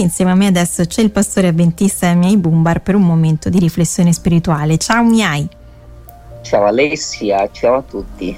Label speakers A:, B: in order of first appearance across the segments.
A: insieme a me adesso c'è il pastore avventista Miai Bumbar per un momento di riflessione spirituale. Ciao Miai!
B: Ciao Alessia, ciao a tutti.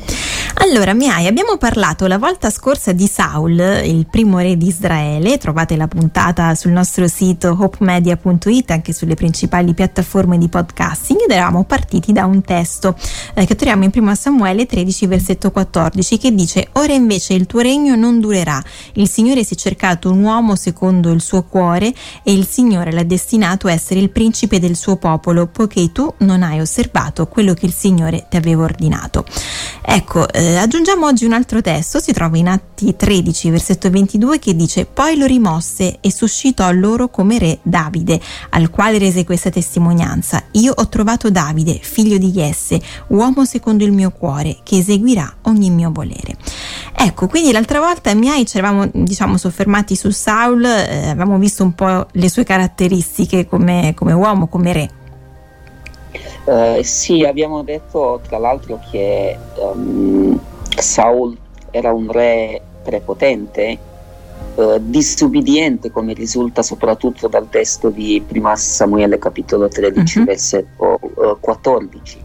A: Allora, Miai, abbiamo parlato la volta scorsa di Saul, il primo re di Israele. Trovate la puntata sul nostro sito hopemedia.it, anche sulle principali piattaforme di podcasting. Ed eravamo partiti da un testo eh, che troviamo in 1 Samuele 13, versetto 14, che dice: Ora invece il tuo regno non durerà. Il Signore si è cercato un uomo secondo il suo cuore, e il Signore l'ha destinato a essere il principe del suo popolo, poiché tu non hai osservato quello che il Signore ti aveva ordinato. Ecco, eh, eh, aggiungiamo oggi un altro testo, si trova in Atti 13, versetto 22, che dice: Poi lo rimosse e suscitò loro come re Davide, al quale rese questa testimonianza: Io ho trovato Davide, figlio di Jesse, uomo secondo il mio cuore, che eseguirà ogni mio volere. Ecco, quindi l'altra volta mi hai, ci eravamo diciamo, soffermati su Saul, eh, avevamo visto un po' le sue caratteristiche come, come uomo, come re.
B: Uh, sì, abbiamo detto tra l'altro che um, Saul era un re prepotente, uh, disubbidiente come risulta soprattutto dal testo di Prima Samuele capitolo 13 uh-huh. versetto uh, 14.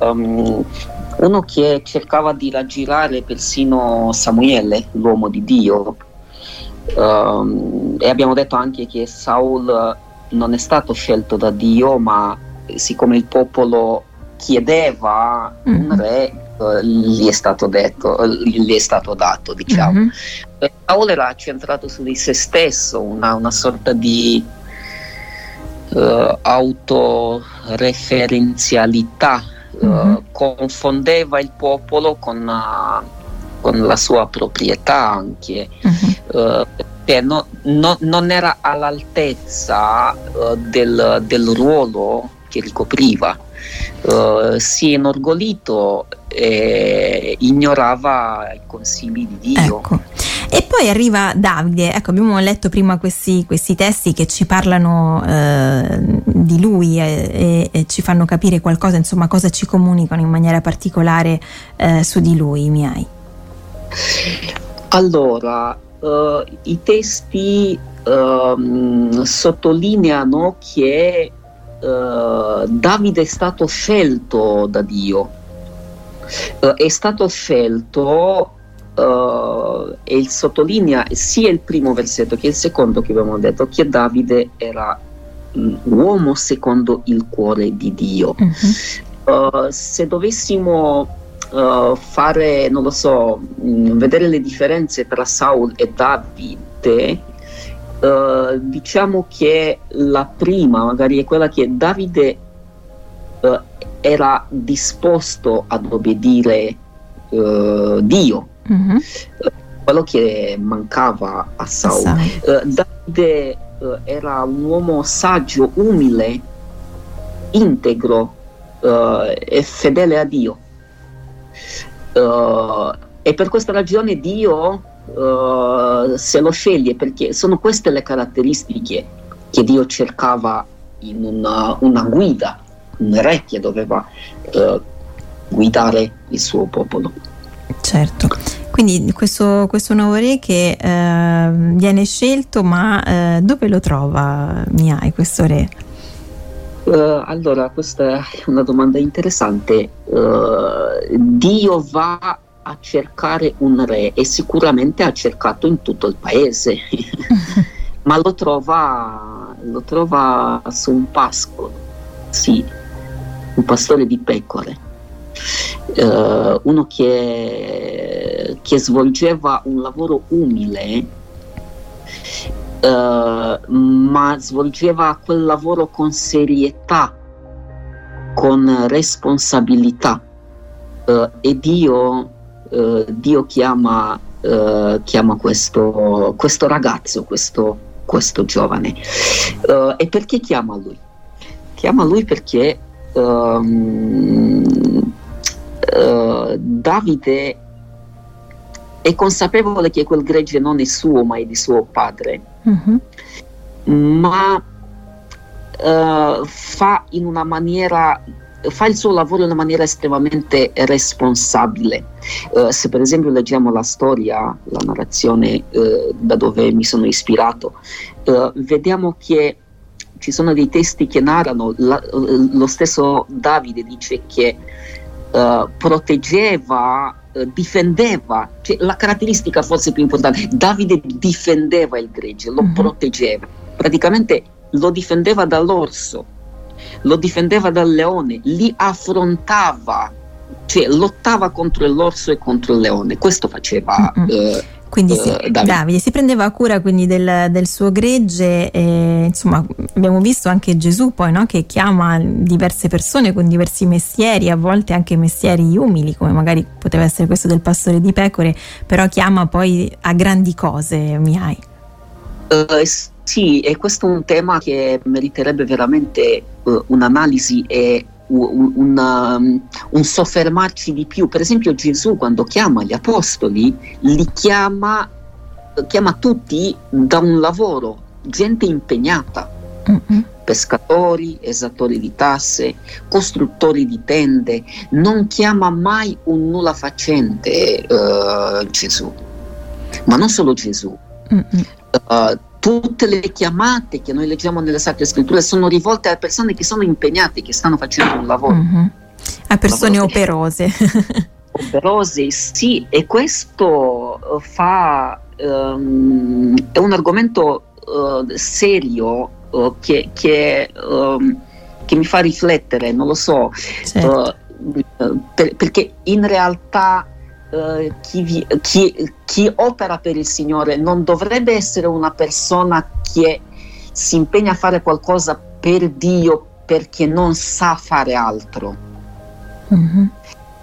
B: Um, uno che cercava di raggirare persino Samuele, l'uomo di Dio, um, e abbiamo detto anche che Saul non è stato scelto da Dio ma siccome il popolo chiedeva mm-hmm. un re, uh, gli è stato detto, uh, gli è stato dato, diciamo. Mm-hmm. Paolo era centrato su di se stesso, una, una sorta di uh, autoreferenzialità, mm-hmm. confondeva il popolo con, con, la sua proprietà anche. Mm-hmm. No, no, non era all'altezza del, del ruolo che ricopriva. Uh, si è inorgolito e ignorava i consigli di Dio.
A: Ecco. E poi arriva Davide, ecco abbiamo letto prima questi, questi testi che ci parlano eh, di lui e, e, ci fanno capire qualcosa, insomma cosa ci comunicano in maniera particolare eh, su di lui, miei.
B: Allora, uh, i testi uh, sottolineano che uh, Davide è stato scelto da Dio, uh, è stato scelto uh, e sottolinea sia il primo versetto che il secondo che abbiamo detto che Davide era l'uomo secondo il cuore di Dio. Uh-huh. se dovessimo Uh, fare, non lo so, mh, vedere le differenze tra Saul e Davide, Uh, diciamo che la prima magari è quella che Davide uh, era disposto ad obbedire uh, Dio, mm-hmm. quello che mancava a Saul. Davide era un uomo saggio, umile, integro e fedele a Dio. e per questa ragione Dio uh, se lo sceglie perché sono queste le caratteristiche che Dio cercava in una, una guida, un re che doveva uh, guidare il suo popolo.
A: Certo. Quindi questo, questo nuovo re che eh, viene scelto, ma eh, dove lo trova Miai questo re?
B: Uh, allora, questa è una domanda interessante. Uh, Dio va a cercare un re e sicuramente ha cercato in tutto il paese, ma lo trova, lo trova su un pascolo, sì, un pastore di pecore. Uh, uno che, che, svolgeva un lavoro umile, uh, ma svolgeva quel lavoro con serietà, con responsabilità. Uh, e Dio eh, Dio chiama, uh, chiama questo, questo, ragazzo, questo, questo giovane. Uh, e perché chiama lui? Chiama lui perché um, Davide è consapevole che quel gregge non è suo ma è di suo padre, mm-hmm. ma fa in una maniera fa il suo lavoro in una maniera estremamente responsabile. Uh, se per esempio leggiamo la storia, la narrazione uh, da dove mi sono ispirato, uh, vediamo che ci sono dei testi che narrano, la, lo stesso Davide dice che proteggeva, difendeva, cioè, la caratteristica forse più importante, Davide difendeva il gregge, lo mm-hmm. proteggeva, praticamente lo difendeva dall'orso lo difendeva dal leone, li affrontava, cioè lottava contro l'orso e contro il leone. Questo faceva. Eh,
A: quindi sì, uh, Davide. Davide. si prendeva cura quindi del, del suo gregge e insomma abbiamo visto anche Gesù poi no? che chiama diverse persone con diversi mestieri, a volte anche mestieri umili come magari poteva essere questo del pastore di pecore, però chiama poi a grandi cose, mi hai.
B: Uh, sì, e questo è un tema che meriterebbe veramente uh, un'analisi e un, una, um, un, soffermarci di più. Per esempio Gesù quando chiama gli apostoli, li chiama, chiama tutti da un lavoro, gente impegnata. Mm-hmm. Pescatori, esattori di tasse, costruttori di tende, non chiama mai un nulla facente uh, Gesù, ma non solo Gesù. Mm-hmm. Uh, tutte le chiamate che noi leggiamo nelle Sacre Scritture sono rivolte a persone che sono impegnate, che stanno facendo un lavoro. Mm-hmm.
A: A persone lavoro operose.
B: operose, sì, e questo uh, fa, um, è un argomento uh, serio uh, che, che, um, che, mi fa riflettere, non lo so, certo. Uh, per, perché in realtà Uh, chi, vi, chi, chi, opera per il Signore non dovrebbe essere una persona che si impegna a fare qualcosa per Dio perché non sa fare altro, mm-hmm.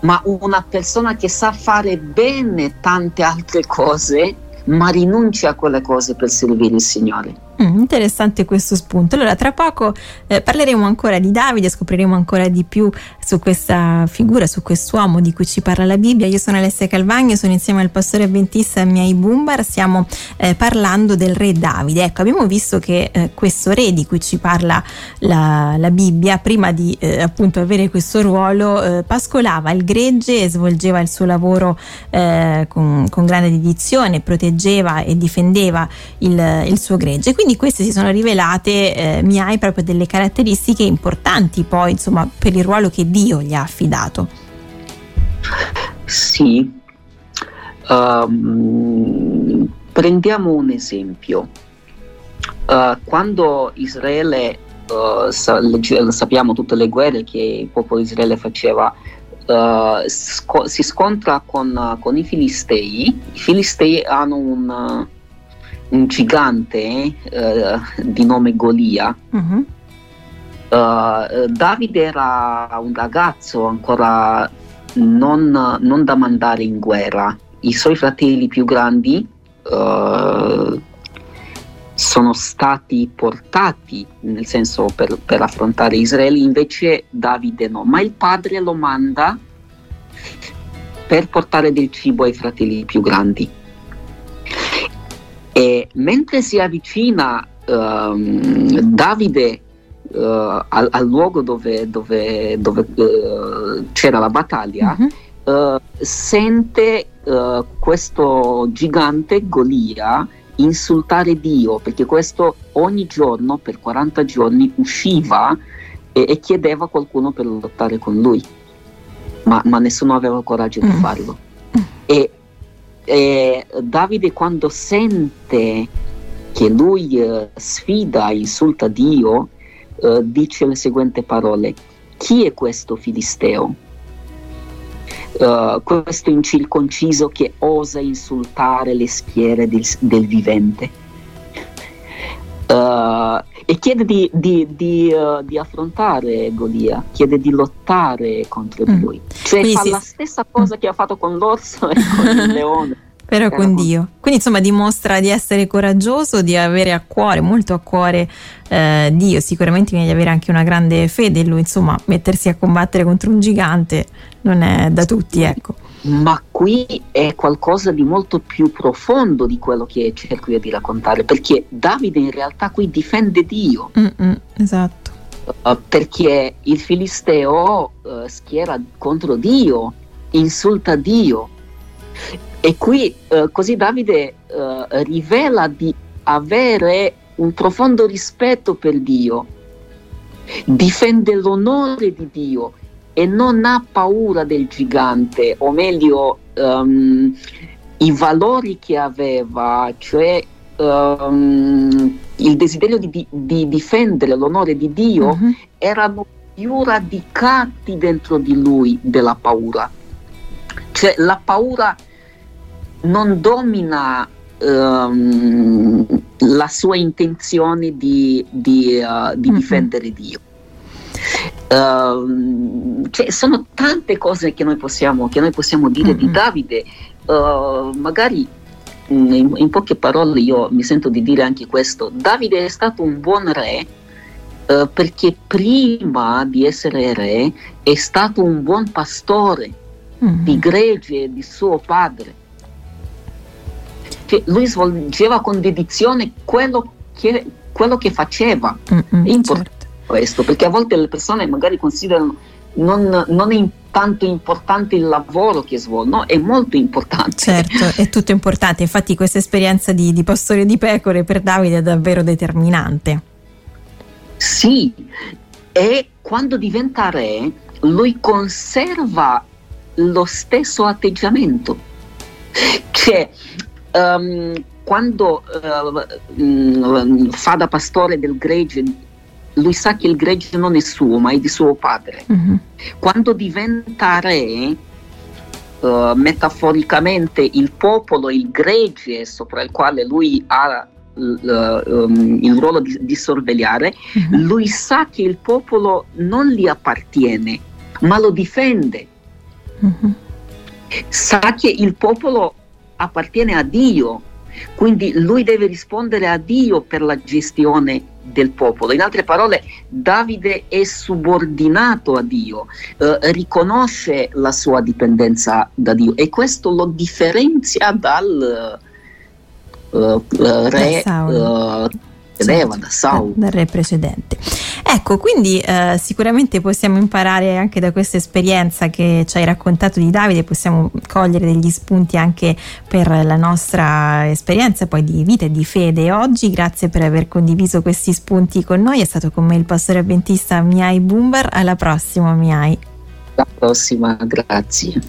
B: ma una persona che sa fare bene tante altre cose, ma rinuncia a quelle cose per servire il Signore.
A: Mm, interessante questo spunto. Allora, tra poco eh, parleremo ancora di Davide, scopriremo ancora di più su questa figura, su quest'uomo di cui ci parla la Bibbia. Io sono Alessia Calvagno, sono insieme al pastore avventista Miai Bumbar, stiamo eh, parlando del re Davide. Ecco, abbiamo visto che eh, questo re di cui ci parla la, la Bibbia, prima di eh, appunto avere questo ruolo, eh, pascolava il gregge e svolgeva il suo lavoro eh, con, con, grande dedizione, proteggeva e difendeva il, il suo gregge. Quindi queste si sono rivelate, eh, mi hai proprio delle caratteristiche importanti poi, insomma, per il ruolo che Dio gli ha affidato.
B: Sì, um, prendiamo un esempio. Uh, quando Israele, uh, sa- sappiamo tutte le guerre che il popolo di Israele faceva, uh, sco- si scontra con, con, i Filistei. I Filistei hanno un, un gigante eh, di nome Golia. Uh-huh. Uh, Davide era un ragazzo ancora non, non, da mandare in guerra. I suoi fratelli più grandi uh, sono stati portati, nel senso per, per, affrontare Israele, invece Davide no, ma il padre lo manda per portare del cibo ai fratelli più grandi. E mentre si avvicina um, Davide uh, al, al, luogo dove, dove, dove uh, c'era la battaglia, uh-huh. sente questo gigante Golia insultare Dio, perché questo ogni giorno per 40 giorni usciva e, e chiedeva a qualcuno per lottare con lui, ma, ma nessuno aveva il coraggio di mm. farlo. E e Davide quando sente che lui eh, sfida, insulta Dio, eh, dice le seguenti parole, chi è questo filisteo? Uh, questo incirconciso che osa insultare le schiere del, del vivente. Uh, e chiede di, di, di, uh, di, affrontare Golia, chiede di lottare contro mm. lui. Cioè Quindi fa sì. la stessa cosa che ha fatto con l'orso e con il leone.
A: Però con Dio. Quindi insomma dimostra di essere coraggioso, di avere a cuore, molto a cuore eh, Dio, sicuramente viene di avere anche una grande fede in lui, insomma mettersi a combattere contro un gigante non è da tutti, ecco.
B: Ma qui è qualcosa di molto più profondo di quello che cerco io di raccontare, perché Davide in realtà qui difende Dio.
A: Mm-mm, esatto.
B: uh, perché il Filisteo uh, schiera contro Dio, insulta Dio. E qui uh, così Davide rivela di avere un profondo rispetto per Dio, difende l'onore di Dio e non ha paura del gigante, o meglio, um, i valori che aveva, cioè um, il desiderio di, di, difendere l'onore di Dio, uh-huh. erano più radicati dentro di lui della paura. Cioè la paura non domina um, la sua intenzione di, di, uh, di uh-huh. difendere Dio. Uh, cioè, sono tante cose che noi possiamo, che noi possiamo dire uh-huh. di Davide uh, magari mm, in, in, poche parole io mi sento di dire anche questo. Davide è stato un buon re uh, perché prima di essere re è stato un buon pastore mm-hmm. di gregge di suo padre. Cioè, lui svolgeva con dedizione quello che, quello che faceva. Mm-hmm, è importante certo. questo perché a volte le persone magari considerano non, non è tanto importante il lavoro che svolgo, no? è molto importante.
A: Certo, è tutto importante, infatti questa esperienza di, di pastore di pecore per Davide è davvero determinante.
B: Sì, e quando diventa re lui conserva lo stesso atteggiamento. Cioè, um, quando uh, fa da pastore del gregge lui sa che il gregge non è suo, ma è di suo padre. Uh-huh. Quando diventa re, uh, metaforicamente il popolo, il gregge sopra il quale lui ha l, um, il ruolo di, di sorvegliare, uh-huh. lui sa che il popolo non gli appartiene, ma lo difende. Uh-huh. Sa che il popolo appartiene a Dio, quindi lui deve rispondere a Dio per la gestione del popolo. In altre parole, Davide è subordinato a Dio, eh, riconosce la sua dipendenza da Dio e questo lo differenzia dal uh, re uh,
A: certo, da Saul. Dal re precedente. Ecco, quindi eh, sicuramente possiamo imparare anche da questa esperienza che ci hai raccontato di Davide, possiamo cogliere degli spunti anche per la nostra esperienza poi di vita e di fede oggi. Grazie per aver condiviso questi spunti con noi, è stato con me il pastore avventista Miai Bumbar, alla prossima Miai.
B: Alla prossima, grazie.